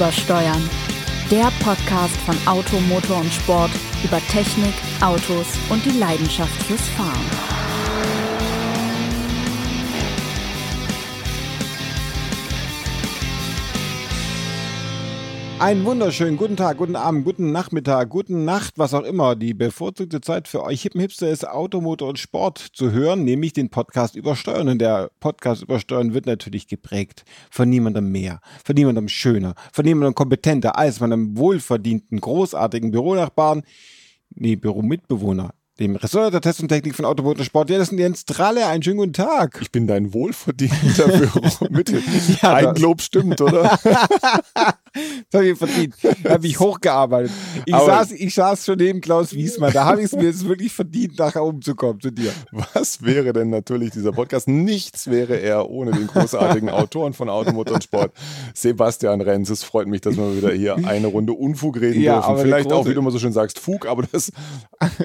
Übersteuern. Der Podcast von Auto, Motor und Sport über Technik, Autos und die Leidenschaft fürs Fahren. Einen wunderschönen guten Tag, guten Abend, guten Nachmittag, guten Nacht, was auch immer. Die bevorzugte Zeit für euch Hippen Hipster ist Automotor und Sport zu hören, nämlich den Podcast Übersteuern. Und der Podcast Übersteuern wird natürlich geprägt von niemandem mehr, von niemandem schöner, von niemandem kompetenter als von einem wohlverdienten, großartigen Büronachbarn, nee, Büromitbewohner, dem Ressort der Test und Technik von Automotor Sport. Ja, das ist Jens Tralle. Einen schönen guten Tag. Ich bin dein wohlverdienter Büromittel. ja, Ein Lob stimmt, oder? das habe ich verdient. Da habe ich hochgearbeitet. Ich saß, ich saß schon neben Klaus Wiesmann. Da habe ich es mir jetzt wirklich verdient, nachher umzukommen zu dir. Was wäre denn natürlich dieser Podcast? Nichts wäre er ohne den großartigen Autoren von Automotor und Sport, Sebastian Renz. Es freut mich, dass wir wieder hier eine Runde Unfug reden ja, dürfen. Vielleicht auch, wie du immer so schön sagst, Fug, aber das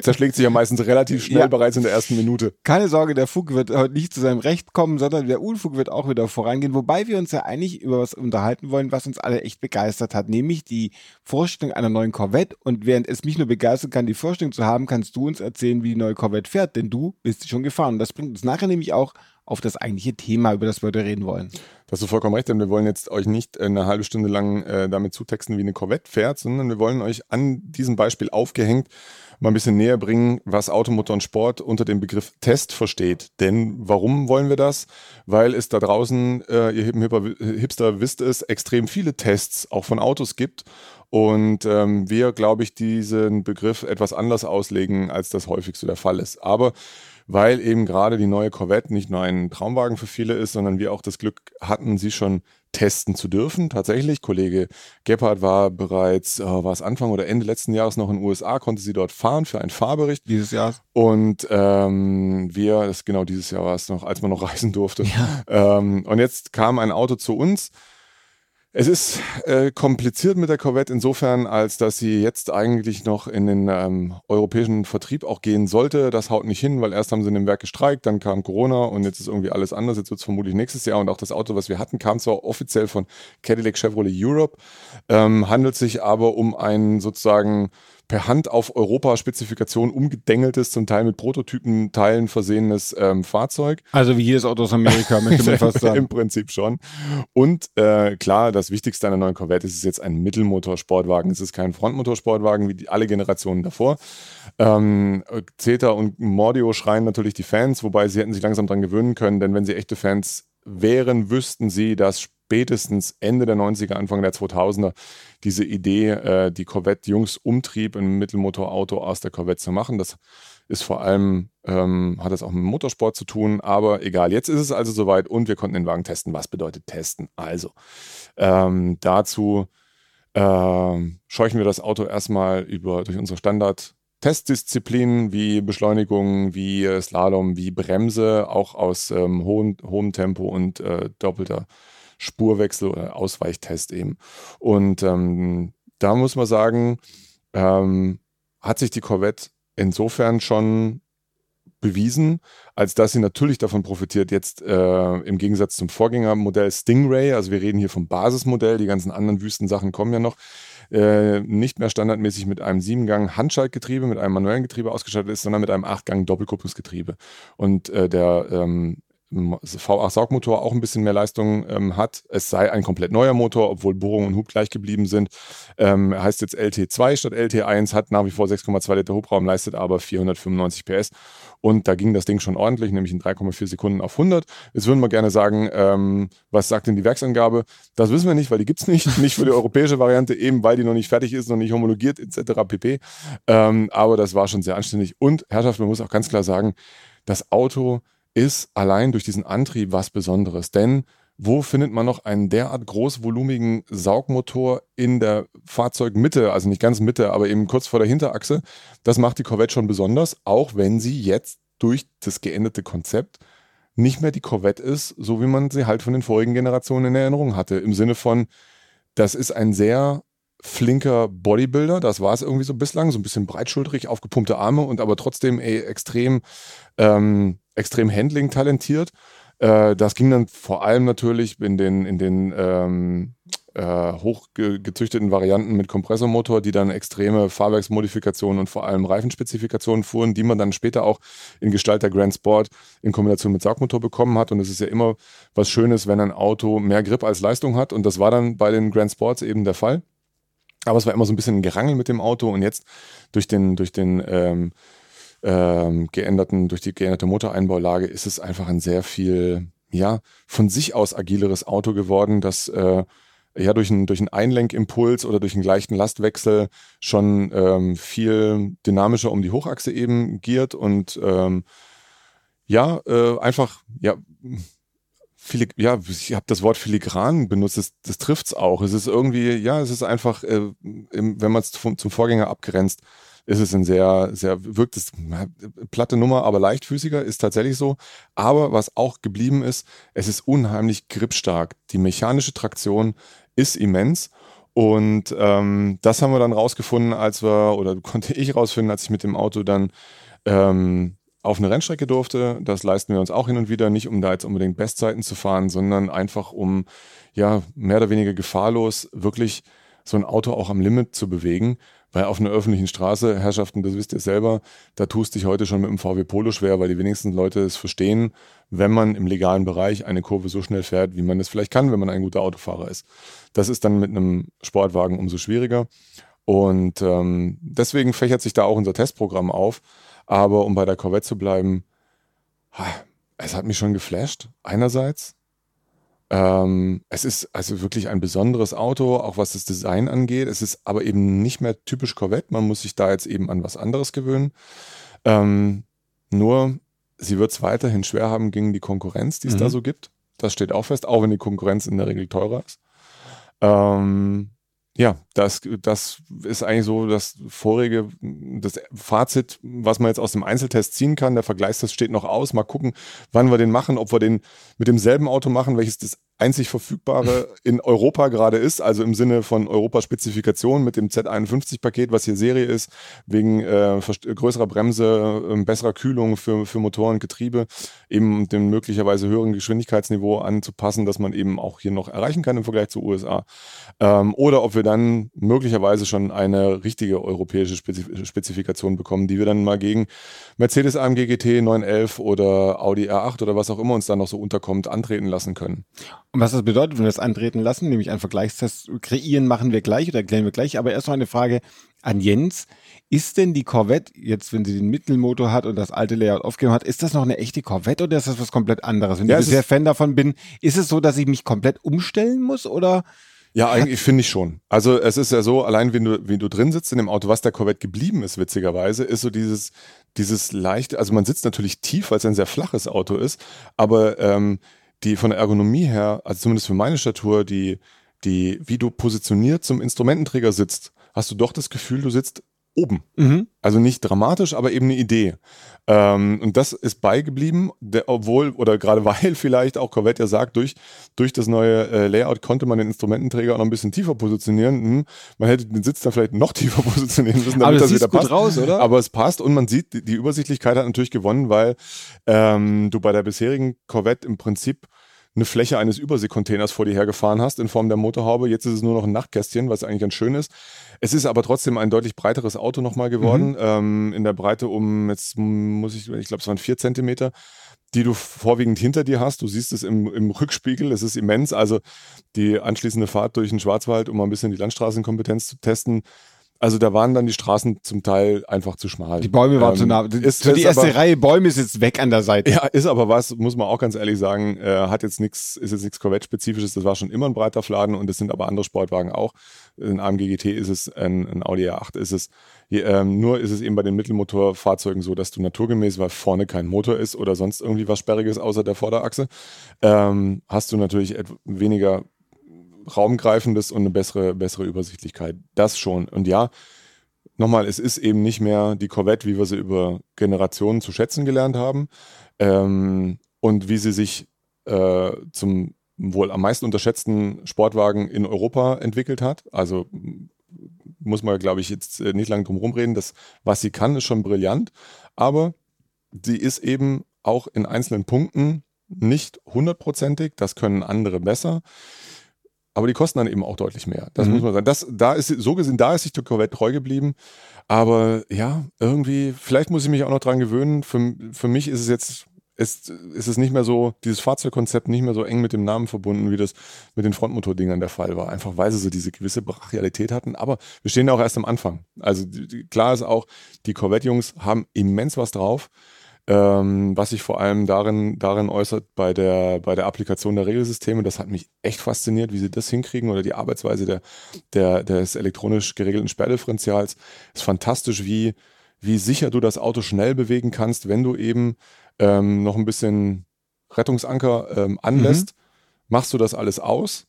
zerschlägt sich ja meistens relativ schnell ja. bereits in der ersten Minute. Keine Sorge, der Fug wird heute nicht zu seinem Recht kommen, sondern der Unfug wird auch wieder vorangehen. Wobei wir uns ja eigentlich über was unterhalten wollen, was uns alle echt begeistert hat, nämlich die Vorstellung einer neuen Corvette. Und während es mich nur begeistern kann, die Vorstellung zu haben, kannst du uns erzählen, wie die neue Corvette fährt, denn du bist sie schon gefahren. Und das bringt uns nachher nämlich auch auf das eigentliche Thema, über das wir heute reden wollen. Da hast du vollkommen recht, denn wir wollen jetzt euch nicht eine halbe Stunde lang äh, damit zutexten, wie eine Corvette fährt, sondern wir wollen euch an diesem Beispiel aufgehängt mal ein bisschen näher bringen, was Automotor und Sport unter dem Begriff Test versteht. Denn warum wollen wir das? Weil es da draußen, äh, ihr Hipster wisst es, extrem viele Tests auch von Autos gibt. Und ähm, wir, glaube ich, diesen Begriff etwas anders auslegen, als das häufig so der Fall ist. Aber weil eben gerade die neue Corvette nicht nur ein Traumwagen für viele ist, sondern wir auch das Glück hatten, sie schon testen zu dürfen. Tatsächlich, Kollege Gebhardt war bereits, äh, war es Anfang oder Ende letzten Jahres noch in den USA, konnte sie dort fahren für einen Fahrbericht. Dieses Jahr. Und ähm, wir, das genau dieses Jahr war es noch, als man noch reisen durfte. Ja. Ähm, und jetzt kam ein Auto zu uns, es ist äh, kompliziert mit der Corvette insofern, als dass sie jetzt eigentlich noch in den ähm, europäischen Vertrieb auch gehen sollte. Das haut nicht hin, weil erst haben sie in dem Werk gestreikt, dann kam Corona und jetzt ist irgendwie alles anders. Jetzt wird es vermutlich nächstes Jahr. Und auch das Auto, was wir hatten, kam zwar offiziell von Cadillac Chevrolet Europe, ähm, handelt sich aber um ein sozusagen per Hand auf Europa-Spezifikation umgedengeltes, zum Teil mit Prototypenteilen versehenes ähm, Fahrzeug. Also wie jedes Auto aus Amerika, möchte man fast sagen. Im Prinzip schon. Und äh, klar, das Wichtigste an der neuen Corvette ist, es ist jetzt ein Mittelmotorsportwagen. Es ist kein Frontmotorsportwagen wie die, alle Generationen davor. Ähm, Zeta und Mordio schreien natürlich die Fans, wobei sie hätten sich langsam dran gewöhnen können, denn wenn sie echte Fans wären, wüssten sie, dass spätestens Ende der 90er, Anfang der 2000er diese Idee, äh, die Corvette-Jungs umtrieb, ein Mittelmotorauto aus der Corvette zu machen. Das ist vor allem, ähm, hat das auch mit Motorsport zu tun, aber egal, jetzt ist es also soweit und wir konnten den Wagen testen. Was bedeutet testen? Also, ähm, dazu ähm, scheuchen wir das Auto erstmal über, durch unsere Standard- Testdisziplinen wie Beschleunigung, wie Slalom, wie Bremse, auch aus ähm, hohem, hohem Tempo und äh, doppelter Spurwechsel oder Ausweichtest eben. Und ähm, da muss man sagen, ähm, hat sich die Corvette insofern schon bewiesen, als dass sie natürlich davon profitiert, jetzt äh, im Gegensatz zum Vorgängermodell Stingray, also wir reden hier vom Basismodell, die ganzen anderen Wüstensachen kommen ja noch, äh, nicht mehr standardmäßig mit einem Siebengang Handschaltgetriebe, mit einem manuellen Getriebe ausgestattet ist, sondern mit einem Achtgang Doppelkupplungsgetriebe. Und äh, der ähm, V8-Saugmotor auch ein bisschen mehr Leistung ähm, hat. Es sei ein komplett neuer Motor, obwohl Bohrung und Hub gleich geblieben sind. Ähm, heißt jetzt LT2 statt LT1, hat nach wie vor 6,2 Liter Hubraum, leistet aber 495 PS. Und da ging das Ding schon ordentlich, nämlich in 3,4 Sekunden auf 100. Jetzt würden wir gerne sagen, ähm, was sagt denn die Werksangabe? Das wissen wir nicht, weil die gibt es nicht. Nicht für die europäische Variante, eben weil die noch nicht fertig ist, noch nicht homologiert etc. pp. Ähm, aber das war schon sehr anständig. Und Herrschaft, man muss auch ganz klar sagen, das Auto ist allein durch diesen Antrieb was Besonderes. Denn wo findet man noch einen derart großvolumigen Saugmotor in der Fahrzeugmitte, also nicht ganz Mitte, aber eben kurz vor der Hinterachse? Das macht die Corvette schon besonders, auch wenn sie jetzt durch das geänderte Konzept nicht mehr die Corvette ist, so wie man sie halt von den vorigen Generationen in Erinnerung hatte. Im Sinne von, das ist ein sehr flinker Bodybuilder, das war es irgendwie so bislang, so ein bisschen breitschultrig, aufgepumpte Arme und aber trotzdem ey, extrem ähm, extrem Handling talentiert. Äh, das ging dann vor allem natürlich in den, in den ähm, äh, hochgezüchteten Varianten mit Kompressormotor, die dann extreme Fahrwerksmodifikationen und vor allem Reifenspezifikationen fuhren, die man dann später auch in Gestalt der Grand Sport in Kombination mit Saugmotor bekommen hat. Und es ist ja immer was Schönes, wenn ein Auto mehr Grip als Leistung hat. Und das war dann bei den Grand Sports eben der Fall. Aber es war immer so ein bisschen ein Gerangel mit dem Auto und jetzt durch den, durch den ähm, ähm, geänderten, durch die geänderte Motoreinbaulage ist es einfach ein sehr viel, ja, von sich aus agileres Auto geworden, das äh, ja durch einen durch Einlenkimpuls oder durch einen leichten Lastwechsel schon ähm, viel dynamischer um die Hochachse eben giert und ähm, ja, äh, einfach, ja, Filig ja, ich habe das Wort filigran benutzt, das, das trifft es auch. Es ist irgendwie, ja, es ist einfach, äh, im, wenn man es zum, zum Vorgänger abgrenzt, ist es ein sehr, sehr, wirkt es, platte Nummer, aber leichtfüßiger, ist tatsächlich so. Aber was auch geblieben ist, es ist unheimlich gripstark. Die mechanische Traktion ist immens. Und ähm, das haben wir dann rausgefunden, als wir, oder konnte ich rausfinden, als ich mit dem Auto dann ähm, auf eine Rennstrecke durfte. Das leisten wir uns auch hin und wieder, nicht um da jetzt unbedingt Bestzeiten zu fahren, sondern einfach um ja mehr oder weniger gefahrlos wirklich so ein Auto auch am Limit zu bewegen. Weil auf einer öffentlichen Straße, Herrschaften, das wisst ihr selber, da tust dich heute schon mit dem VW Polo schwer, weil die wenigsten Leute es verstehen, wenn man im legalen Bereich eine Kurve so schnell fährt, wie man es vielleicht kann, wenn man ein guter Autofahrer ist. Das ist dann mit einem Sportwagen umso schwieriger. Und ähm, deswegen fächert sich da auch unser Testprogramm auf. Aber um bei der Corvette zu bleiben, es hat mich schon geflasht. Einerseits, ähm, es ist also wirklich ein besonderes Auto, auch was das Design angeht. Es ist aber eben nicht mehr typisch Corvette. Man muss sich da jetzt eben an was anderes gewöhnen. Ähm, nur, sie wird es weiterhin schwer haben gegen die Konkurrenz, die es mhm. da so gibt. Das steht auch fest, auch wenn die Konkurrenz in der Regel teurer ist. Ähm, ja, das, das ist eigentlich so das vorige, das Fazit, was man jetzt aus dem Einzeltest ziehen kann. Der Vergleichstest steht noch aus. Mal gucken, wann wir den machen, ob wir den mit demselben Auto machen, welches das einzig verfügbare in Europa gerade ist, also im Sinne von Europaspezifikation mit dem Z51-Paket, was hier Serie ist, wegen äh, größerer Bremse, äh, besserer Kühlung für, für Motoren, Getriebe, eben dem möglicherweise höheren Geschwindigkeitsniveau anzupassen, dass man eben auch hier noch erreichen kann im Vergleich zu USA. Ähm, oder ob wir dann möglicherweise schon eine richtige europäische Spezif Spezifikation bekommen, die wir dann mal gegen Mercedes AMG GT 911 oder Audi R8 oder was auch immer uns da noch so unterkommt, antreten lassen können. Und was das bedeutet, wenn wir das antreten lassen, nämlich einen Vergleichstest kreieren, machen wir gleich oder erklären wir gleich. Aber erst noch eine Frage an Jens. Ist denn die Corvette, jetzt wenn sie den Mittelmotor hat und das alte Layout aufgegeben hat, ist das noch eine echte Corvette oder ist das was komplett anderes? Wenn ja, ich bisher Fan davon bin, ist es so, dass ich mich komplett umstellen muss oder? Ja, eigentlich finde ich schon. Also es ist ja so, allein wenn du, wenn du drin sitzt in dem Auto, was der Corvette geblieben ist, witzigerweise, ist so dieses, dieses leichte, also man sitzt natürlich tief, weil es ein sehr flaches Auto ist, aber ähm, die von der Ergonomie her, also zumindest für meine Statur, die, die, wie du positioniert zum Instrumententräger sitzt, hast du doch das Gefühl, du sitzt oben. Mhm. Also nicht dramatisch, aber eben eine Idee. Ähm, und das ist beigeblieben, der, obwohl oder gerade weil vielleicht auch Corvette ja sagt, durch, durch das neue äh, Layout konnte man den Instrumententräger auch noch ein bisschen tiefer positionieren. Hm, man hätte den Sitz dann vielleicht noch tiefer positionieren müssen, damit das, wieder passt. Raus, oder? Aber es passt und man sieht, die, die Übersichtlichkeit hat natürlich gewonnen, weil ähm, du bei der bisherigen Corvette im Prinzip eine Fläche eines Überseekontainers vor dir hergefahren hast in Form der Motorhaube. Jetzt ist es nur noch ein Nachtkästchen, was eigentlich ganz schön ist. Es ist aber trotzdem ein deutlich breiteres Auto nochmal geworden. Mhm. Ähm, in der Breite um, jetzt muss ich, ich glaube, es waren vier Zentimeter die du vorwiegend hinter dir hast. Du siehst es im, im Rückspiegel, es ist immens. Also die anschließende Fahrt durch den Schwarzwald, um mal ein bisschen die Landstraßenkompetenz zu testen, also da waren dann die Straßen zum Teil einfach zu schmal. Die Bäume waren ähm, zu nah. Ist, so die erste aber, Reihe Bäume ist jetzt weg an der Seite. Ja, ist aber was, muss man auch ganz ehrlich sagen, äh, hat jetzt nichts, ist jetzt nichts Corvette-spezifisches. Das war schon immer ein breiter Fladen und das sind aber andere Sportwagen auch. In AMG GT ist es, ein, ein Audi R8 ist es. Ähm, nur ist es eben bei den Mittelmotorfahrzeugen so, dass du naturgemäß, weil vorne kein Motor ist oder sonst irgendwie was Sperriges außer der Vorderachse, ähm, hast du natürlich weniger raumgreifendes und eine bessere, bessere Übersichtlichkeit. Das schon. Und ja, nochmal, es ist eben nicht mehr die Corvette, wie wir sie über Generationen zu schätzen gelernt haben ähm, und wie sie sich äh, zum wohl am meisten unterschätzten Sportwagen in Europa entwickelt hat. Also muss man, glaube ich, jetzt äh, nicht lange drum rumreden. Das, was sie kann, ist schon brillant, aber sie ist eben auch in einzelnen Punkten nicht hundertprozentig. Das können andere besser aber die kosten dann eben auch deutlich mehr. Das mhm. muss man sagen. Das, da ist, so gesehen, da ist sich der Corvette treu geblieben. Aber ja, irgendwie, vielleicht muss ich mich auch noch dran gewöhnen. Für, für mich ist es jetzt ist, ist es nicht mehr so, dieses Fahrzeugkonzept nicht mehr so eng mit dem Namen verbunden, wie das mit den Frontmotordingern der Fall war. Einfach weil sie so diese gewisse Brachialität hatten. Aber wir stehen ja auch erst am Anfang. Also klar ist auch, die Corvette-Jungs haben immens was drauf ähm, was sich vor allem darin, darin äußert bei der, bei der Applikation der Regelsysteme. Das hat mich echt fasziniert, wie sie das hinkriegen oder die Arbeitsweise der, der, des elektronisch geregelten Sperrdifferentials. Ist fantastisch, wie, wie sicher du das Auto schnell bewegen kannst, wenn du eben ähm, noch ein bisschen Rettungsanker ähm, anlässt. Mhm. Machst du das alles aus,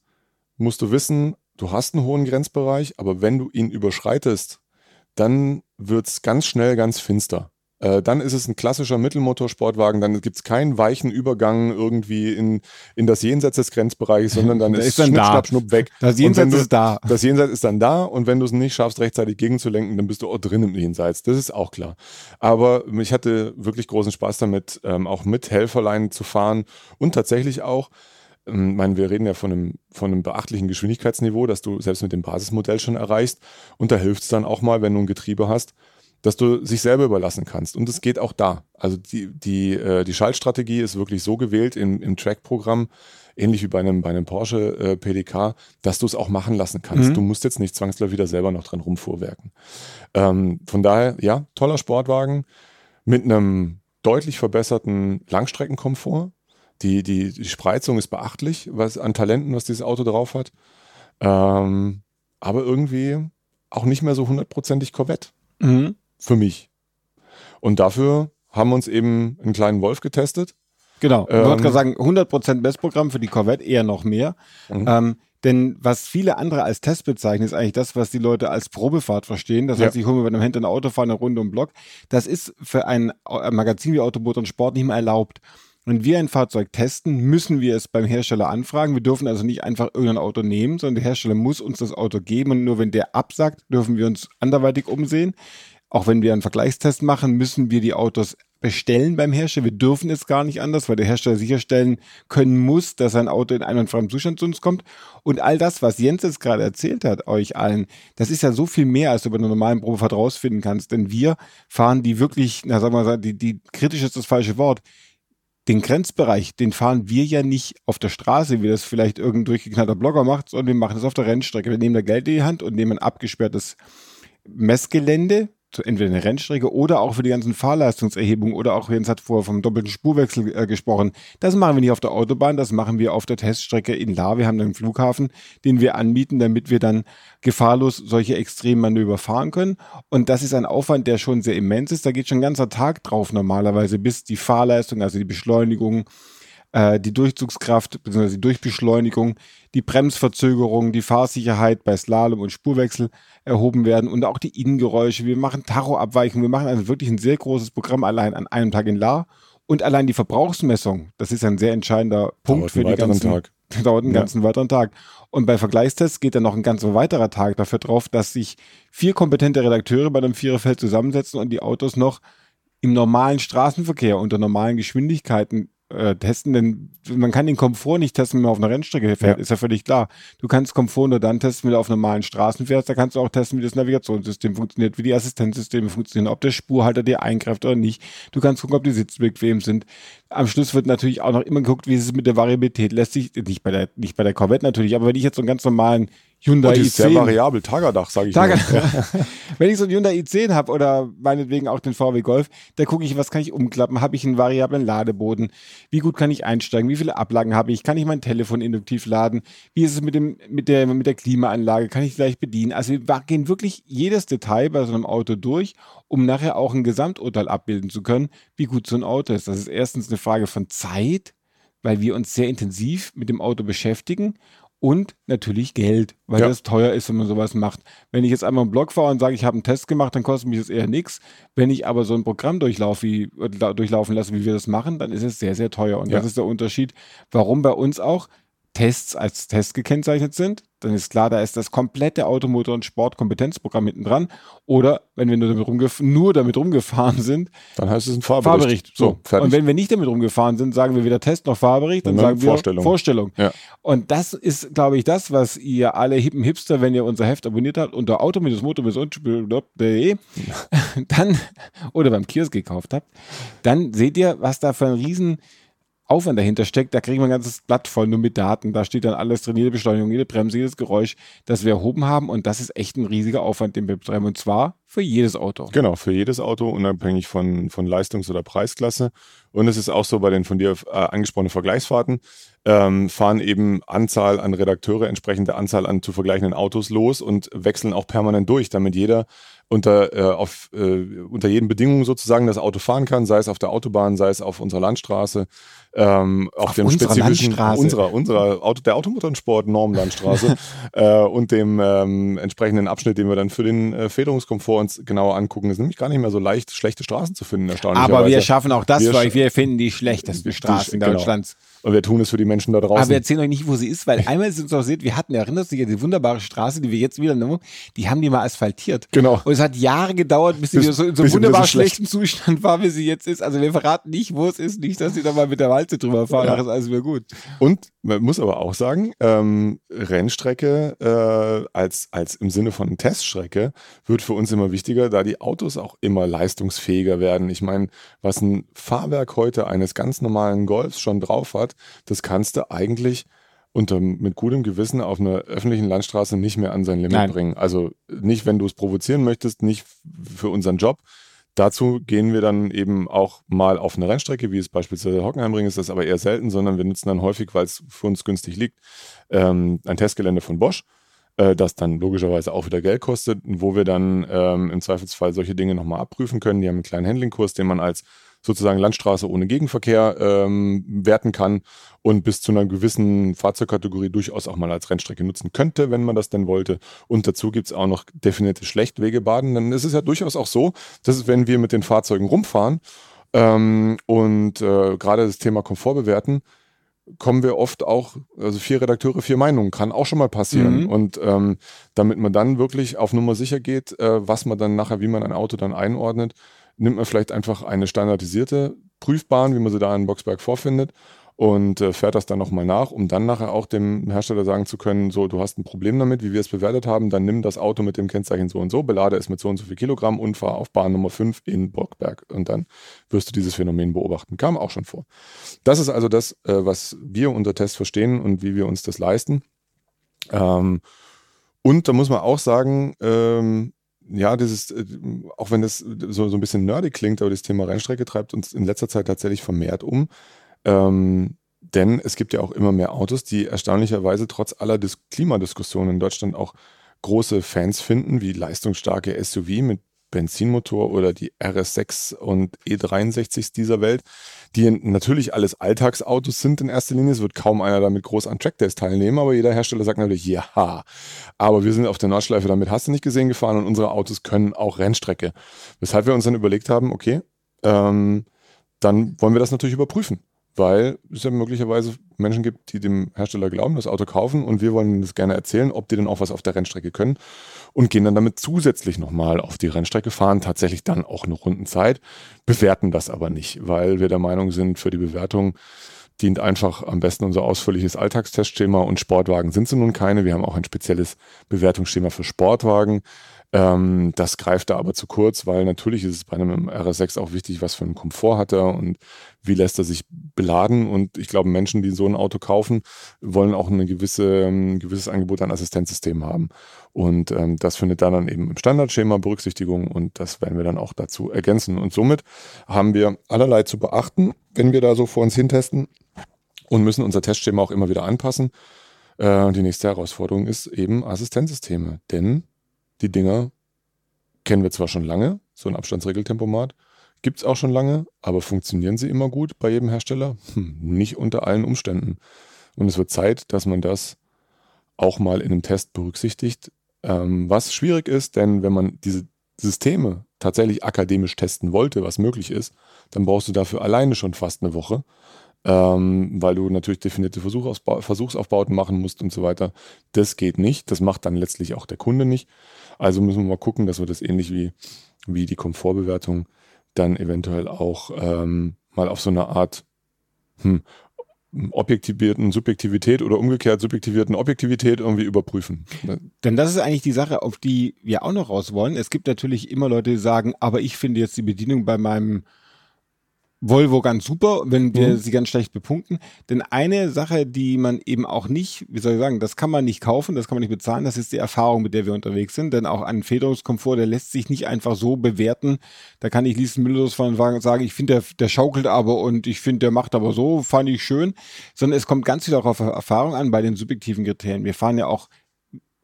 musst du wissen, du hast einen hohen Grenzbereich, aber wenn du ihn überschreitest, dann wird es ganz schnell ganz finster. Äh, dann ist es ein klassischer Mittelmotorsportwagen, dann gibt es keinen weichen Übergang irgendwie in, in das Jenseits des Grenzbereichs, sondern dann ist, ist dann schnipp, da. schnapp, schnupp weg. Das Jenseits du, ist da. Das Jenseits ist dann da und wenn du es nicht schaffst, rechtzeitig gegenzulenken, dann bist du auch drin im Jenseits. Das ist auch klar. Aber ich hatte wirklich großen Spaß damit, ähm, auch mit Helferlein zu fahren und tatsächlich auch, ähm, ich meine, wir reden ja von einem, von einem beachtlichen Geschwindigkeitsniveau, das du selbst mit dem Basismodell schon erreichst. Und da hilft es dann auch mal, wenn du ein Getriebe hast, dass du sich selber überlassen kannst. Und es geht auch da. Also die, die, äh, die Schaltstrategie ist wirklich so gewählt im, im Track-Programm, ähnlich wie bei einem, bei einem Porsche äh, PDK, dass du es auch machen lassen kannst. Mhm. Du musst jetzt nicht zwangsläufig wieder selber noch dran rumfuhrwerken. Ähm, von daher, ja, toller Sportwagen mit einem deutlich verbesserten Langstreckenkomfort. Die, die, die Spreizung ist beachtlich, was an Talenten, was dieses Auto drauf hat. Ähm, aber irgendwie auch nicht mehr so hundertprozentig Corvette. Mhm für mich. Und dafür haben wir uns eben einen kleinen Wolf getestet. Genau, ich ähm, wollte gerade sagen, 100% Messprogramm für die Corvette, eher noch mehr. Mhm. Ähm, denn was viele andere als Test bezeichnen, ist eigentlich das, was die Leute als Probefahrt verstehen. Das ja. heißt, ich hole mir bei einem Händler ein Auto, fahre eine Runde um Block. Das ist für ein Magazin wie Automotor und Sport nicht mehr erlaubt. Wenn wir ein Fahrzeug testen, müssen wir es beim Hersteller anfragen. Wir dürfen also nicht einfach irgendein Auto nehmen, sondern der Hersteller muss uns das Auto geben und nur wenn der absagt, dürfen wir uns anderweitig umsehen. Auch wenn wir einen Vergleichstest machen, müssen wir die Autos bestellen beim Hersteller. Wir dürfen es gar nicht anders, weil der Hersteller sicherstellen können muss, dass ein Auto in einwandfreiem Zustand zu uns kommt. Und all das, was Jens jetzt gerade erzählt hat, euch allen, das ist ja so viel mehr, als du bei einer normalen Probefahrt rausfinden kannst. Denn wir fahren die wirklich, na sagen wir mal, die, die kritisch ist das falsche Wort, den Grenzbereich, den fahren wir ja nicht auf der Straße, wie das vielleicht irgendein durchgeknallter Blogger macht, sondern wir machen das auf der Rennstrecke. Wir nehmen da Geld in die Hand und nehmen ein abgesperrtes Messgelände, entweder eine Rennstrecke oder auch für die ganzen Fahrleistungserhebungen oder auch, Jens hat vorher vom doppelten Spurwechsel äh, gesprochen. Das machen wir nicht auf der Autobahn, das machen wir auf der Teststrecke in La. Wir haben einen Flughafen, den wir anbieten, damit wir dann gefahrlos solche Extremmanöver fahren können. Und das ist ein Aufwand, der schon sehr immens ist. Da geht schon ein ganzer Tag drauf normalerweise, bis die Fahrleistung, also die Beschleunigung, äh, die Durchzugskraft bzw. die Durchbeschleunigung, die Bremsverzögerung, die Fahrsicherheit bei Slalom und Spurwechsel erhoben werden und auch die Innengeräusche. Wir machen Tachoabweichungen. Wir machen also wirklich ein sehr großes Programm allein an einem Tag in La. Und allein die Verbrauchsmessung, das ist ein sehr entscheidender Punkt für die ganzen Tag. Dauert einen ja. ganzen weiteren Tag. Und bei Vergleichstests geht dann noch ein ganz weiterer Tag dafür drauf, dass sich vier kompetente Redakteure bei einem Viererfeld zusammensetzen und die Autos noch im normalen Straßenverkehr unter normalen Geschwindigkeiten äh, testen, denn man kann den Komfort nicht testen, wenn man auf einer Rennstrecke fährt, ja. ist ja völlig klar. Du kannst Komfort nur dann testen, wenn du auf normalen Straßen fährst, da kannst du auch testen, wie das Navigationssystem funktioniert, wie die Assistenzsysteme funktionieren, ob der Spurhalter dir eingreift oder nicht. Du kannst gucken, ob die Sitze bequem sind. Am Schluss wird natürlich auch noch immer geguckt, wie ist es mit der Variabilität. Lässt sich, nicht bei der, nicht bei der Corvette natürlich, aber wenn ich jetzt so einen ganz normalen Hyundai Und die ist i10. sehr variabel, Tagerdach, sage ich Tager mal. Wenn ich so einen Hyundai i10 habe oder meinetwegen auch den VW Golf, da gucke ich, was kann ich umklappen? Habe ich einen variablen Ladeboden? Wie gut kann ich einsteigen? Wie viele Ablagen habe ich? Kann ich mein Telefon induktiv laden? Wie ist es mit, dem, mit, der, mit der Klimaanlage? Kann ich gleich bedienen? Also wir gehen wirklich jedes Detail bei so einem Auto durch, um nachher auch ein Gesamturteil abbilden zu können, wie gut so ein Auto ist. Das ist erstens eine Frage von Zeit, weil wir uns sehr intensiv mit dem Auto beschäftigen und natürlich Geld, weil ja. das teuer ist, wenn man sowas macht. Wenn ich jetzt einmal einen Blog fahre und sage, ich habe einen Test gemacht, dann kostet mich das eher nichts. Wenn ich aber so ein Programm durchlauf, wie, äh, durchlaufen lasse, wie wir das machen, dann ist es sehr, sehr teuer. Und ja. das ist der Unterschied, warum bei uns auch Tests als Test gekennzeichnet sind, dann ist klar, da ist das komplette Automotor- und Sportkompetenzprogramm hinten dran. Oder wenn wir nur damit, rumgef nur damit rumgefahren sind, dann heißt es ein Fahrbericht. Fahrbericht. So, fertig. Und wenn wir nicht damit rumgefahren sind, sagen wir weder Test noch Fahrbericht, dann, dann sagen wir Vorstellung. Vorstellung. Ja. Und das ist, glaube ich, das, was ihr alle hippen Hipster, wenn ihr unser Heft abonniert habt, unter auto-motor-de, dann, oder beim Kiosk gekauft habt, dann seht ihr, was da für ein riesen Aufwand dahinter steckt, da kriegen wir ein ganzes Blatt voll nur mit Daten. Da steht dann alles drin, jede Beschleunigung, jede Bremse, jedes Geräusch, das wir erhoben haben. Und das ist echt ein riesiger Aufwand, den wir betreiben. Und zwar für jedes Auto. Genau, für jedes Auto, unabhängig von, von Leistungs- oder Preisklasse. Und es ist auch so bei den von dir äh, angesprochenen Vergleichsfahrten, ähm, fahren eben Anzahl an Redakteure entsprechend der Anzahl an zu vergleichenden Autos los und wechseln auch permanent durch, damit jeder unter, äh, auf, äh, unter jeden Bedingungen sozusagen das Auto fahren kann, sei es auf der Autobahn, sei es auf unserer Landstraße, ähm, auf, auf dem spezifischen Landstraße. unserer, unserer Auto, der Automotorsport Normlandstraße äh, und dem ähm, entsprechenden Abschnitt, den wir dann für den äh, Federungskomfort uns genauer angucken. Es ist nämlich gar nicht mehr so leicht, schlechte Straßen zu finden, erstaunlicherweise. Aber wir schaffen auch das, wir weil wir finden die schlechtesten Straßen die, Deutschlands. Und wir tun es für die Menschen da draußen. Aber wir erzählen euch nicht, wo sie ist, weil einmal sind uns auch seht, wir hatten, erinnert sich an die wunderbare Straße, die wir jetzt wieder nehmen, die haben die mal asphaltiert. Genau. Und es hat Jahre gedauert, bis sie bis, so in so einem wunderbar schlechten Zustand war, wie sie jetzt ist. Also wir verraten nicht, wo es ist, nicht, dass sie da mal mit der Walze drüber fahren, ja. ist alles wieder gut. Und man muss aber auch sagen, ähm, Rennstrecke äh, als, als im Sinne von Teststrecke wird für uns immer wichtiger, da die Autos auch immer leistungsfähiger werden. Ich meine, was ein Fahrwerk heute eines ganz normalen Golfs schon drauf hat, das kannst du eigentlich unter, mit gutem Gewissen auf einer öffentlichen Landstraße nicht mehr an sein Limit Nein. bringen. Also nicht, wenn du es provozieren möchtest, nicht für unseren Job. Dazu gehen wir dann eben auch mal auf eine Rennstrecke, wie es beispielsweise Hockenheimring ist, das aber eher selten, sondern wir nutzen dann häufig, weil es für uns günstig liegt, ähm, ein Testgelände von Bosch, äh, das dann logischerweise auch wieder Geld kostet, wo wir dann ähm, im Zweifelsfall solche Dinge nochmal abprüfen können. Die haben einen kleinen Handlingkurs, den man als sozusagen Landstraße ohne Gegenverkehr ähm, werten kann und bis zu einer gewissen Fahrzeugkategorie durchaus auch mal als Rennstrecke nutzen könnte, wenn man das denn wollte. Und dazu gibt es auch noch definierte Schlechtwegebaden. Dann ist es ja durchaus auch so, dass wenn wir mit den Fahrzeugen rumfahren ähm, und äh, gerade das Thema Komfort bewerten, kommen wir oft auch, also vier Redakteure, vier Meinungen, kann auch schon mal passieren. Mhm. Und ähm, damit man dann wirklich auf Nummer sicher geht, äh, was man dann nachher, wie man ein Auto dann einordnet, nimmt man vielleicht einfach eine standardisierte Prüfbahn, wie man sie da in Boxberg vorfindet und äh, fährt das dann nochmal nach, um dann nachher auch dem Hersteller sagen zu können, so, du hast ein Problem damit, wie wir es bewertet haben, dann nimm das Auto mit dem Kennzeichen so und so, belade es mit so und so viel Kilogramm und fahr auf Bahn Nummer 5 in Bockberg und dann wirst du dieses Phänomen beobachten. Kam auch schon vor. Das ist also das, äh, was wir unter Test verstehen und wie wir uns das leisten. Ähm, und da muss man auch sagen, ähm, ja, dieses, äh, auch wenn das so, so ein bisschen nerdig klingt, aber das Thema Rennstrecke treibt uns in letzter Zeit tatsächlich vermehrt um. Ähm, denn es gibt ja auch immer mehr Autos, die erstaunlicherweise trotz aller Dis Klimadiskussionen in Deutschland auch große Fans finden, wie leistungsstarke SUV mit Benzinmotor oder die RS6 und E63 dieser Welt, die natürlich alles Alltagsautos sind in erster Linie. Es wird kaum einer damit groß an Trackdays teilnehmen, aber jeder Hersteller sagt natürlich, ja, aber wir sind auf der Nordschleife damit hast du nicht gesehen gefahren und unsere Autos können auch Rennstrecke. Weshalb wir uns dann überlegt haben, okay, ähm, dann wollen wir das natürlich überprüfen weil es ja möglicherweise Menschen gibt, die dem Hersteller glauben, das Auto kaufen und wir wollen das gerne erzählen, ob die denn auch was auf der Rennstrecke können und gehen dann damit zusätzlich nochmal auf die Rennstrecke, fahren tatsächlich dann auch eine Rundenzeit, bewerten das aber nicht, weil wir der Meinung sind, für die Bewertung dient einfach am besten unser ausführliches Alltagstestschema und Sportwagen sind sie nun keine. Wir haben auch ein spezielles Bewertungsschema für Sportwagen. Ähm, das greift da aber zu kurz, weil natürlich ist es bei einem RS6 auch wichtig, was für einen Komfort hat er und wie lässt er sich beladen. Und ich glaube, Menschen, die so ein Auto kaufen, wollen auch eine gewisse, ein gewisses Angebot an Assistenzsystemen haben. Und ähm, das findet da dann eben im Standardschema Berücksichtigung und das werden wir dann auch dazu ergänzen. Und somit haben wir allerlei zu beachten, wenn wir da so vor uns hintesten und müssen unser Testschema auch immer wieder anpassen. Äh, die nächste Herausforderung ist eben Assistenzsysteme, denn die Dinger kennen wir zwar schon lange, so ein Abstandsregeltempomat, gibt es auch schon lange, aber funktionieren sie immer gut bei jedem Hersteller? Hm, nicht unter allen Umständen. Und es wird Zeit, dass man das auch mal in einem Test berücksichtigt, ähm, was schwierig ist, denn wenn man diese Systeme tatsächlich akademisch testen wollte, was möglich ist, dann brauchst du dafür alleine schon fast eine Woche. Ähm, weil du natürlich definierte Versuchsaufba Versuchsaufbauten machen musst und so weiter. Das geht nicht. Das macht dann letztlich auch der Kunde nicht. Also müssen wir mal gucken, dass wir das ähnlich wie, wie die Komfortbewertung dann eventuell auch ähm, mal auf so eine Art hm, objektivierten Subjektivität oder umgekehrt subjektivierten Objektivität irgendwie überprüfen. Denn das ist eigentlich die Sache, auf die wir auch noch raus wollen. Es gibt natürlich immer Leute, die sagen, aber ich finde jetzt die Bedienung bei meinem Volvo ganz super, wenn wir mhm. sie ganz schlecht bepunkten. Denn eine Sache, die man eben auch nicht, wie soll ich sagen, das kann man nicht kaufen, das kann man nicht bezahlen, das ist die Erfahrung, mit der wir unterwegs sind. Denn auch ein Federungskomfort, der lässt sich nicht einfach so bewerten. Da kann ich Liesen Müllers von sagen, ich finde, der, der schaukelt aber und ich finde, der macht aber so, fand ich schön. Sondern es kommt ganz viel auch auf Erfahrung an bei den subjektiven Kriterien. Wir fahren ja auch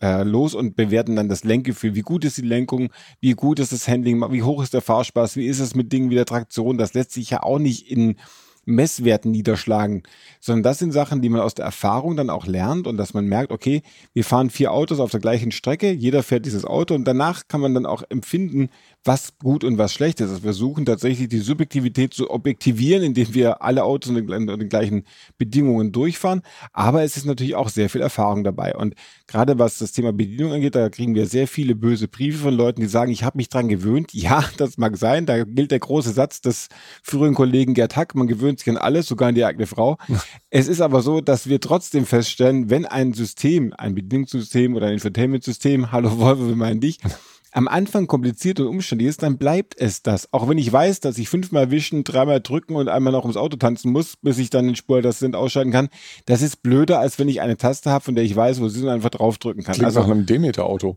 äh, los und bewerten dann das Lenkgefühl. Wie gut ist die Lenkung? Wie gut ist das Handling? Wie hoch ist der Fahrspaß? Wie ist es mit Dingen wie der Traktion? Das lässt sich ja auch nicht in Messwerten niederschlagen, sondern das sind Sachen, die man aus der Erfahrung dann auch lernt und dass man merkt, okay, wir fahren vier Autos auf der gleichen Strecke, jeder fährt dieses Auto und danach kann man dann auch empfinden, was gut und was schlecht ist. Also wir versuchen tatsächlich die Subjektivität zu objektivieren, indem wir alle Autos in den gleichen Bedingungen durchfahren. Aber es ist natürlich auch sehr viel Erfahrung dabei. Und gerade was das Thema Bedienung angeht, da kriegen wir sehr viele böse Briefe von Leuten, die sagen, ich habe mich dran gewöhnt. Ja, das mag sein. Da gilt der große Satz des früheren Kollegen Gerd Hack, man gewöhnt an alles, sogar an die eigene Frau. es ist aber so, dass wir trotzdem feststellen, wenn ein System, ein Bedienungssystem oder ein Infotainment-System, hallo Wolfe, wir meinen dich, am Anfang kompliziert und umständlich ist, dann bleibt es das. Auch wenn ich weiß, dass ich fünfmal wischen, dreimal drücken und einmal noch ums Auto tanzen muss, bis ich dann den Spurtassistent ausschalten kann. Das ist blöder, als wenn ich eine Taste habe, von der ich weiß, wo sie und einfach draufdrücken kann. Klingt also nach einem Demeter-Auto.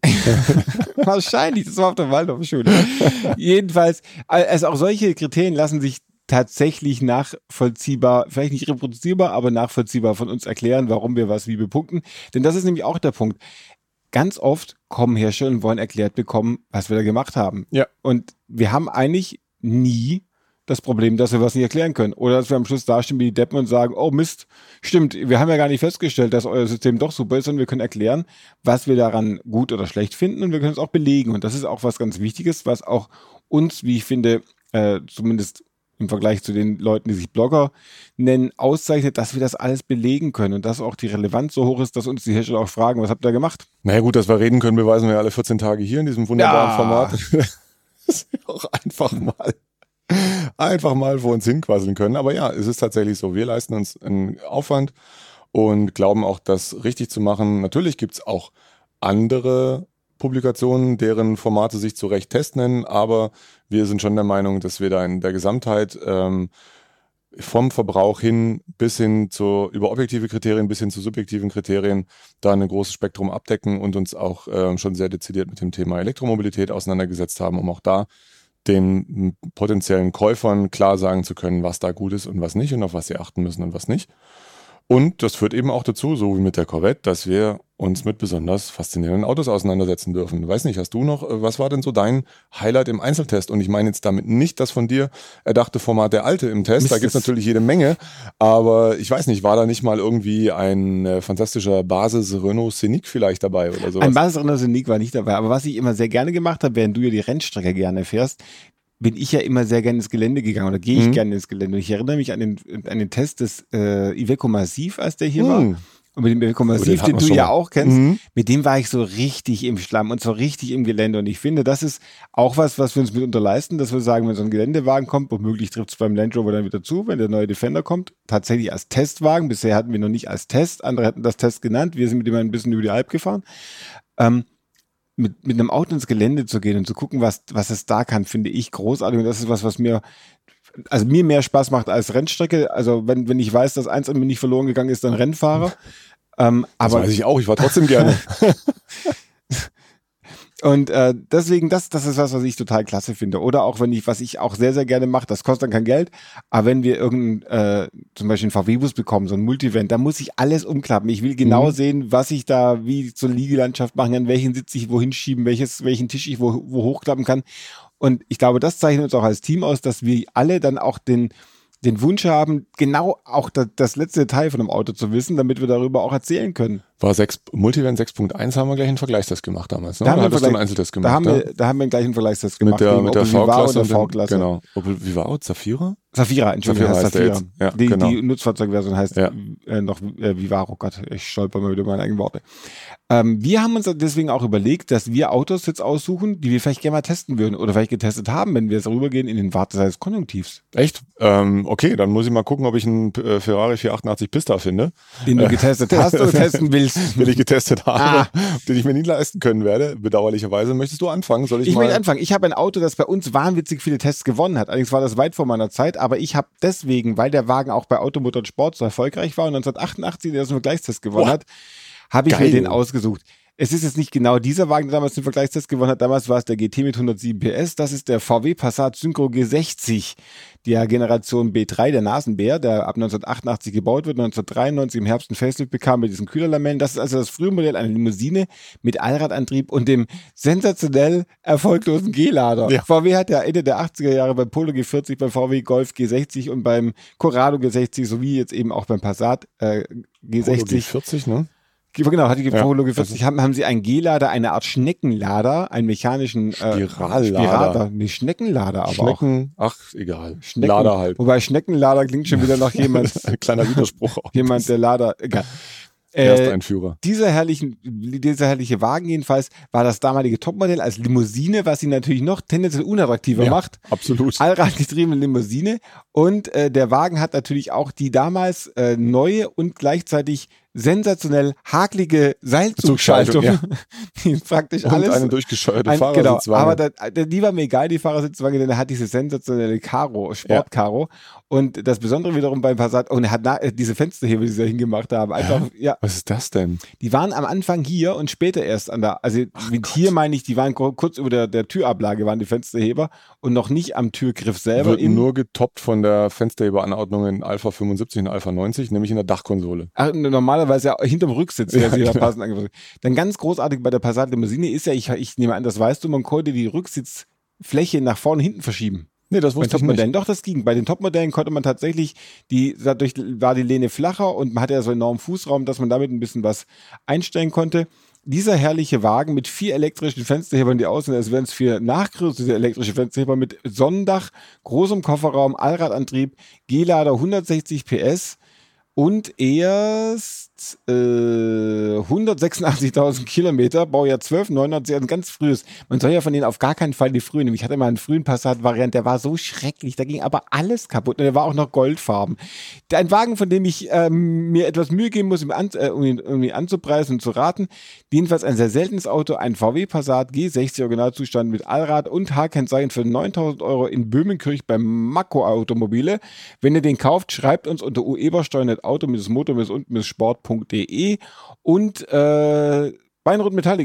Wahrscheinlich, das war auf der Waldorfschule. Jedenfalls, also auch solche Kriterien lassen sich tatsächlich nachvollziehbar, vielleicht nicht reproduzierbar, aber nachvollziehbar von uns erklären, warum wir was wie bepunkten. Denn das ist nämlich auch der Punkt ganz oft kommen Hersteller und wollen erklärt bekommen, was wir da gemacht haben. Ja. Und wir haben eigentlich nie das Problem, dass wir was nicht erklären können. Oder dass wir am Schluss dastehen wie die Deppen und sagen, oh Mist, stimmt, wir haben ja gar nicht festgestellt, dass euer System doch super ist, sondern wir können erklären, was wir daran gut oder schlecht finden und wir können es auch belegen. Und das ist auch was ganz Wichtiges, was auch uns, wie ich finde, äh, zumindest im Vergleich zu den Leuten, die sich Blogger nennen, auszeichnet, dass wir das alles belegen können und dass auch die Relevanz so hoch ist, dass uns die Hersteller auch fragen, was habt ihr gemacht? Naja gut, dass wir reden können, beweisen wir alle 14 Tage hier in diesem wunderbaren ja. Format. dass wir auch einfach mal einfach mal vor uns hinquasseln können. Aber ja, es ist tatsächlich so. Wir leisten uns einen Aufwand und glauben auch, das richtig zu machen. Natürlich gibt es auch andere Publikationen, deren Formate sich zu Recht Test nennen, aber wir sind schon der Meinung, dass wir da in der Gesamtheit ähm, vom Verbrauch hin bis hin zu über objektive Kriterien bis hin zu subjektiven Kriterien da ein großes Spektrum abdecken und uns auch ähm, schon sehr dezidiert mit dem Thema Elektromobilität auseinandergesetzt haben, um auch da den potenziellen Käufern klar sagen zu können, was da gut ist und was nicht und auf was sie achten müssen und was nicht. Und das führt eben auch dazu, so wie mit der Corvette, dass wir uns mit besonders faszinierenden Autos auseinandersetzen dürfen. Weiß nicht, hast du noch, äh, was war denn so dein Highlight im Einzeltest? Und ich meine jetzt damit nicht das von dir erdachte Format der Alte im Test, Mist da gibt's natürlich jede Menge, aber ich weiß nicht, war da nicht mal irgendwie ein äh, fantastischer Basis Renault Scenic vielleicht dabei oder so? Ein Basis Renault Scenic war nicht dabei, aber was ich immer sehr gerne gemacht habe, während du ja die Rennstrecke gerne fährst, bin ich ja immer sehr gerne ins Gelände gegangen oder gehe ich mhm. gerne ins Gelände. Und ich erinnere mich an den, an den Test des äh, Iveco Massiv, als der hier mhm. war. Und mit dem Iveco Massiv, den, den du ja auch kennst, mhm. mit dem war ich so richtig im Schlamm und so richtig im Gelände. Und ich finde, das ist auch was, was wir uns mitunter leisten, dass wir sagen, wenn so ein Geländewagen kommt, womöglich trifft es beim Land Rover dann wieder zu, wenn der neue Defender kommt, tatsächlich als Testwagen. Bisher hatten wir noch nicht als Test, andere hätten das Test genannt. Wir sind mit dem ein bisschen über die Alp gefahren. Ähm, mit, mit einem Auto ins Gelände zu gehen und zu gucken, was, was es da kann, finde ich großartig. Und das ist was, was mir, also mir mehr Spaß macht als Rennstrecke. Also wenn, wenn ich weiß, dass eins an mir nicht verloren gegangen ist, dann Rennfahrer. Ähm, aber das weiß ich auch, ich war trotzdem gerne. Und äh, deswegen, das, das ist was, was ich total klasse finde. Oder auch wenn ich, was ich auch sehr, sehr gerne mache, das kostet dann kein Geld, aber wenn wir irgendein, äh, zum Beispiel einen VW-Bus bekommen, so ein Multivent, da muss ich alles umklappen. Ich will genau mhm. sehen, was ich da, wie zur Liegelandschaft machen kann, welchen Sitz ich wohin schieben, welches, welchen Tisch ich wo, wo hochklappen kann. Und ich glaube, das zeichnet uns auch als Team aus, dass wir alle dann auch den, den Wunsch haben, genau auch das, das, letzte Detail von einem Auto zu wissen, damit wir darüber auch erzählen können. War 6, Multivan 6.1 haben wir gleich einen Vergleichstest gemacht damals, ne? Da, haben wir, einen Einzeltest gemacht, da, haben wir, da haben wir gleich einen Vergleichstest gemacht. Mit der, mit der V-Klasse. Genau. Opel Vivaro, Zafira? Safira, Entschuldigung, Safira heißt Safira. jetzt. Ja, die, genau. die Nutzfahrzeugversion heißt Ja. äh, noch äh, Vivaro. Oh Gott, ich stolper mal wieder meine eigenen Worte. Ähm, wir haben uns deswegen auch überlegt, dass wir Autos jetzt aussuchen, die wir vielleicht gerne mal testen würden oder vielleicht getestet haben, wenn wir jetzt rübergehen in den Wartesaal des Konjunktivs, Echt? Ähm, okay, dann muss ich mal gucken, ob ich einen äh, Ferrari 488 Pista finde, den du getestet hast oder testen willst. den ich getestet habe, Ah. den ich mir nie leisten können werde. Bedauerlicherweise. Möchtest du anfangen? Soll ich, Ich mal? möchte anfangen. Ich habe ein Auto, das bei uns wahnwitzig viele Tests gewonnen hat. Allerdings war das weit vor meiner Zeit, aber ich habe deswegen, weil der Wagen auch bei Automotor und Sport so erfolgreich war und 1988 der so einen Vergleichstest gewonnen Boah, hat, habe ich mir geil. den ausgesucht. Es ist jetzt nicht genau dieser Wagen, der damals den Vergleichstest gewonnen hat. Damals war es der GT mit 107 PS. Das ist der VW Passat Synchro G60, der Generation B3, der Nasenbär, der ab 1988 gebaut wird, 1993 im Herbst ein Facelift bekam mit diesen Kühlerlamellen. Das ist also das frühe Modell einer Limousine mit Allradantrieb und dem sensationell erfolglosen G-Lader. Ja. VW hat ja Ende der 80er Jahre beim Polo G40, beim VW Golf G60 und beim Corrado G60 sowie jetzt eben auch beim Passat äh, G60 40, ne? Genau, hat die Ja, Polo G40 haben, haben sie einen G-Lader, eine Art Schneckenlader, einen mechanischen äh, Spirallader. Spirallader, nee, Schneckenlader aber auch. Schnecken, ach, egal. Schnecken, Lader halt. Wobei Schneckenlader klingt schon wieder nach jemand, Ein kleiner Widerspruch. auch. jemand der Lader, egal. Äh, dieser herrlichen, dieser herrliche Wagen jedenfalls war das damalige Topmodell als Limousine, was ihn natürlich noch tendenziell unattraktiver Ja, macht. Absolut. Allradgetriebene Limousine. Und äh, der Wagen hat natürlich auch die damals äh, neue und gleichzeitig sensationell haklige Seilzugschaltung, Zugschaltung, die praktisch Und alles. eine durchgescheuerte ein, genau, aber da, da, die war mir egal, die Fahrersitzwagen, denn er hat diese sensationelle Karo, Sportkaro. Und das Besondere wiederum beim Passat, und er hat na, äh, diese Fensterhebel, die sie da hingemacht haben, einfach, ja, Was ist das denn? die waren am Anfang hier und später erst an der, also mit hier meine ich, die waren kur- kurz über der, der Türablage waren die Fensterheber und noch nicht am Türgriff selber. Wird in, nur getoppt von der Fensterheberanordnung in Alpha 75 und Alpha 90, nämlich in der Dachkonsole. Ach, normalerweise ja hinterm Rücksitz, Ja, da genau. passend angepasst. Dann ganz großartig bei der Passat Limousine ist ja, ich, ich nehme an, das weißt du, man konnte die Rücksitzfläche nach vorne hinten verschieben. Nee, das Bei wusste ich nicht. Topmodellen. Doch, das ging. Bei den Topmodellen konnte man tatsächlich, die, dadurch war die Lehne flacher und man hatte ja so enormen Fußraum, dass man damit ein bisschen was einstellen konnte. Dieser herrliche Wagen mit vier elektrischen Fensterhebern, die aussehen, als wären es vier nachgerüstete elektrische Fensterheber mit Sonnendach, großem Kofferraum, Allradantrieb, G-Lader 160 PS und erst äh, 186.000 Kilometer, Baujahr 12, 99, ein ganz frühes. Man soll ja von denen auf gar keinen Fall die frühen nehmen. Ich hatte mal einen frühen Passat-Variant, der war so schrecklich, da ging aber alles kaputt und der war auch noch goldfarben. Ein Wagen, von dem ich ähm, mir etwas Mühe geben muss, ihm an, äh, um ihn irgendwie anzupreisen und zu raten. Jedenfalls ein sehr seltenes Auto, ein VW Passat G60 Originalzustand mit Allrad und H-Kennzeichen für 9000 Euro in Böhmenkirch beim Mako Automobile. Wenn ihr den kauft, schreibt uns unter uebersteuer.auto-motor-und-sport.de und äh,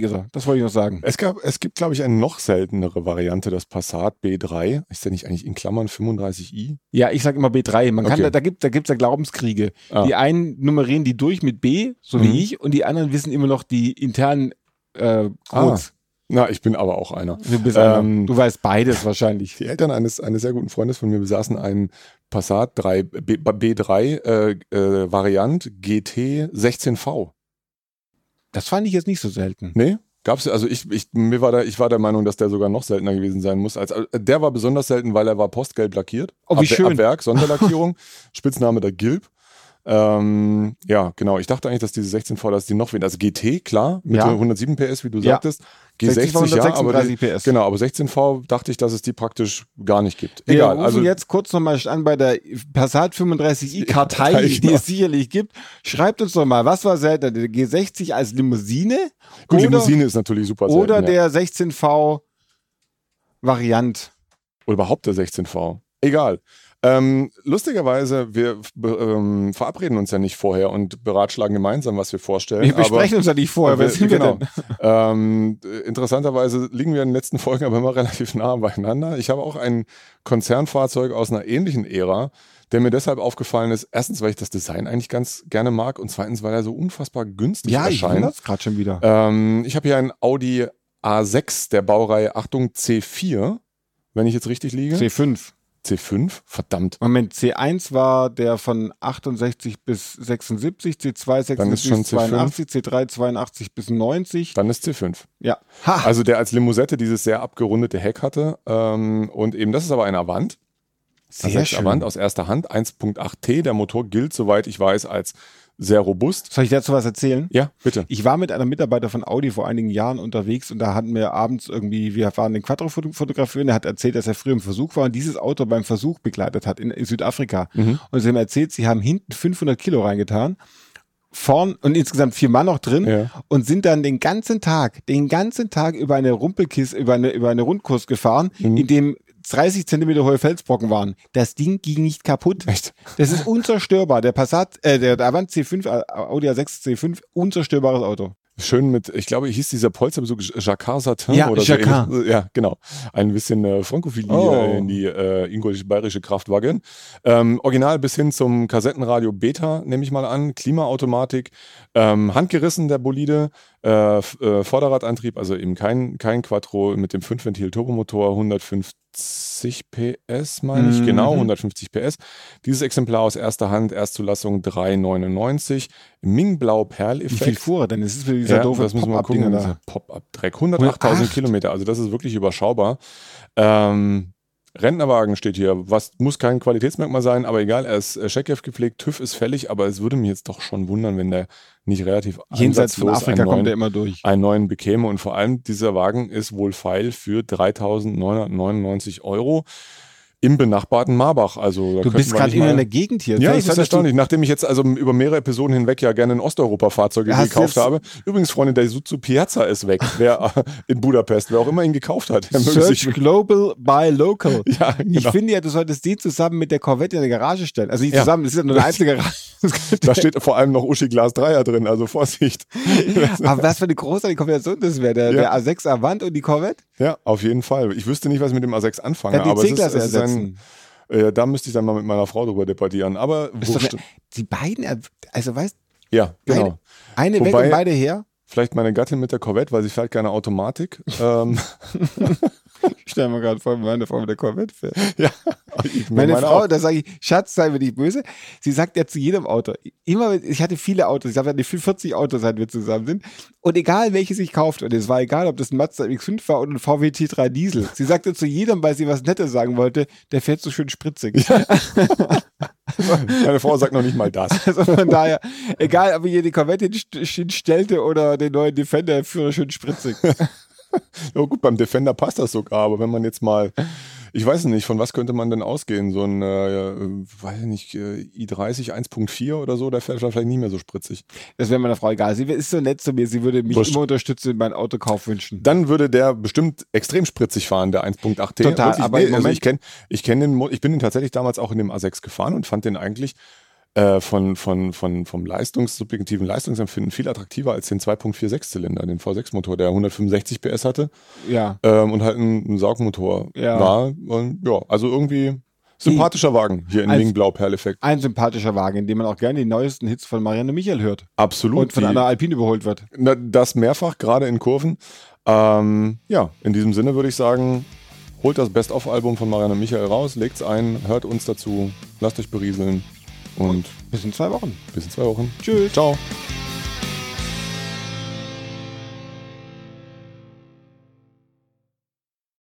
ist er. Das wollte ich noch sagen. Es, gab, es gibt, glaube ich, eine noch seltenere Variante, das Passat B3. Ist der nicht eigentlich in Klammern 35i? Ja, ich sage immer B3. Man kann Okay. da, da gibt da gibt's ja Glaubenskriege. Ah. Die einen nummerieren die durch mit B, so Mhm. wie ich, und die anderen wissen immer noch die internen äh, Codes. Na, ich bin aber auch einer. Du, bist Ähm, einer. du weißt beides wahrscheinlich. Die Eltern eines, eines sehr guten Freundes von mir besaßen einen Passat 3, B, B3 äh, äh, Variant GT 16V. Das fand ich jetzt nicht so selten. Nee? Gab's, also ich, ich, mir war da, ich war der Meinung, dass der sogar noch seltener gewesen sein muss. Als, äh, der war besonders selten, weil er war postgelb lackiert. Oh, wie ab, schön. Ab Werk, Sonderlackierung. Spitzname der Gilb. Ähm, ja, genau. Ich dachte eigentlich, dass diese 16V, dass die noch weniger, also GT, klar, mit Ja. 107 PS, wie du Ja. sagtest. G60, 60 ja, aber 136 die, PS. genau, aber 16V dachte ich, dass es die praktisch gar nicht gibt. Wir Egal, rufen also jetzt kurz nochmal an bei der Passat 35i Kartei, Kartei, die genau. es sicherlich gibt. Schreibt uns doch mal, was war seltener, der G60 als Limousine gut, oder, Limousine ist natürlich super selten, oder ja. der 16V Variant? Oder überhaupt der 16V. Egal. Ähm, lustigerweise, wir ähm, verabreden uns ja nicht vorher und beratschlagen gemeinsam, was wir vorstellen. Wir besprechen uns ja nicht vorher, aber wer sind wir genau. denn? Ähm, äh, interessanterweise liegen wir in den letzten Folgen aber immer relativ nah beieinander. Ich habe auch ein Konzernfahrzeug aus einer ähnlichen Ära, der mir deshalb aufgefallen ist. Erstens, weil ich das Design eigentlich ganz gerne mag und zweitens, weil er so unfassbar günstig Ja, ich erscheint. wundere es gerade schon wieder. Ähm, ich habe hier einen Audi A6 der Baureihe, Achtung, C4, wenn ich jetzt richtig liege. C5. C5, verdammt. Moment, C1 war der von 68 bis 76, C2 Dann ist 76 schon bis 82, C3 82 bis 90. Dann ist C5. Ja. Ha! Also der als Limousette dieses sehr abgerundete Heck hatte. Ähm, und eben, das ist aber ein Avant. Sehr A6 schön. Avant aus erster Hand, 1.8T. Der Motor gilt, soweit ich weiß, als sehr robust. Soll ich dazu was erzählen? Ja, bitte. Ich war mit einem Mitarbeiter von Audi vor einigen Jahren unterwegs und da hatten wir abends irgendwie, wir waren den Quattro foto- fotografieren, der hat erzählt, dass er früher im Versuch war und dieses Auto beim Versuch begleitet hat in, Südafrika. Und sie haben erzählt, sie haben hinten 500 Kilo reingetan, vorn und insgesamt vier Mann noch drin Ja. und sind dann den ganzen Tag, den ganzen Tag über eine Rumpelkiste, über eine, über eine Rundkurs gefahren, Mhm. in dem 30 Zentimeter hohe Felsbrocken waren. Das Ding ging nicht kaputt. Echt? Das ist unzerstörbar. Der Passat, äh, der, Avant C5, äh, Audi A6 C5, unzerstörbares Auto. Schön mit, ich glaube, hieß dieser Polsterbezug Jacquard Satin Ja, oder Jacquard. so. Ja, genau. Ein bisschen äh, Frankophilie Oh. äh, in die äh, ingolisch-bayerische Kraftwagen. Ähm, original bis hin zum Kassettenradio Beta, nehme ich mal an. Klimaautomatik. Ähm, handgerissen der Bolide. Äh, äh, Vorderradantrieb, also eben kein, kein Quattro mit dem 5-Ventil-Turbomotor, 150 PS, meine ich. Mhm. Genau, 150 PS. Dieses Exemplar aus erster Hand, Erstzulassung 399. Ming-Blau Wie viel fuhr er denn? Das ist für dieser Ja, doofe das müssen wir mal gucken. Da. Pop-Up-Dreck. 108.000 108. Kilometer, also das ist wirklich überschaubar. Ähm, Rentnerwagen steht hier. Was muss kein Qualitätsmerkmal sein, aber egal, er ist äh, Checkheft gepflegt, TÜV ist fällig, aber es würde mich jetzt doch schon wundern, wenn der nicht relativ Jenseits von Afrika einen kommt er neuen, immer durch. einen neuen bekäme. Und vor allem, dieser Wagen ist wohl feil für 3.999 Euro im benachbarten Marbach. Also, da Du bist gerade in der Gegend hier. ja, das ist erstaunlich. Nachdem ich jetzt also über mehrere Episoden hinweg ja gerne in Osteuropa Fahrzeuge Hast gekauft habe. Übrigens, Freunde, der Isuzu Piazza ist weg. Wer äh, in Budapest, wer auch immer ihn gekauft hat, Search. Global by Local. Ja, Ich genau. finde ja, du solltest die zusammen mit der Corvette in der Garage stellen. Also nicht Ja. zusammen, das ist ja nur eine einzige Garage. Da steht vor allem noch Uschi Glas Dreier drin, also Vorsicht. Aber was für eine großartige Kombination das wäre. Der, Ja. der A6 Avant und die Corvette. Ja, auf jeden Fall. Ich wüsste nicht, was ich mit dem A6 anfange, Ja, aber es ist, es ist ein, äh, da müsste ich dann mal mit meiner Frau drüber debattieren. Aber doch eine- Die beiden, er- also weißt Ja, genau. eine weg Wobei- und beide her. Vielleicht meine Gattin mit der Corvette, weil sie fährt gerne Automatik. ähm, Ich stelle mir gerade vor, meine Frau mit der Corvette fährt. ja, Meine meiner Frau, auch. da sage ich, Schatz, sei mir nicht böse. Sie sagt ja zu jedem Auto, immer, ich hatte viele Autos, ich habe ja 40 Autos, seit wir zusammen sind. Und egal welches ich kaufte, und es war egal, ob das ein Mazda X5 war oder ein VW T3 Diesel. Sie sagte zu jedem, weil sie was Nettes sagen wollte, der fährt so schön spritzig. Meine Frau sagt noch nicht mal das. Also von daher, egal, ob ich hier die Corvette hinst- hinstellte oder den neuen Defender, der führe schön spritzig. Ja gut, beim Defender passt das sogar, aber wenn man jetzt mal, ich weiß nicht, von was könnte man denn ausgehen? So ein, äh, äh, weiß ich nicht, äh, i30 1.4 oder so, der fährt vielleicht nicht mehr so spritzig. Das wäre meiner Frau egal. Sie ist so nett zu mir, sie würde mich Wurscht. immer unterstützen in meinen Autokauf wünschen. Dann würde der bestimmt extrem spritzig fahren, der 1.8T. Total, Wirklich, aber nee, also ich kenne ich kenn den, ich bin den tatsächlich damals auch in dem A6 gefahren und fand den eigentlich äh, von, von, von, vom Leistungs, subjektiven Leistungsempfinden viel attraktiver als den 2.46-Zylinder, den V6-Motor, der 165 PS hatte Ja. ähm, und halt ein, ein Saugmotor Ja. war. Und ja, also irgendwie sympathischer Wagen hier in Wing Blau Perleffekt. Ein sympathischer Wagen, in dem man auch gerne die neuesten Hits von Marianne Michael hört. Absolut. Und von die- einer Alpine überholt wird. Na, das mehrfach, gerade in Kurven. Ähm, ja, in diesem Sinne würde ich sagen, holt das Best-of-Album von Marianne Michael raus, legt's ein, hört uns dazu, lasst euch berieseln und Bis in zwei Wochen. bis in zwei Wochen. Tschüss. Ciao.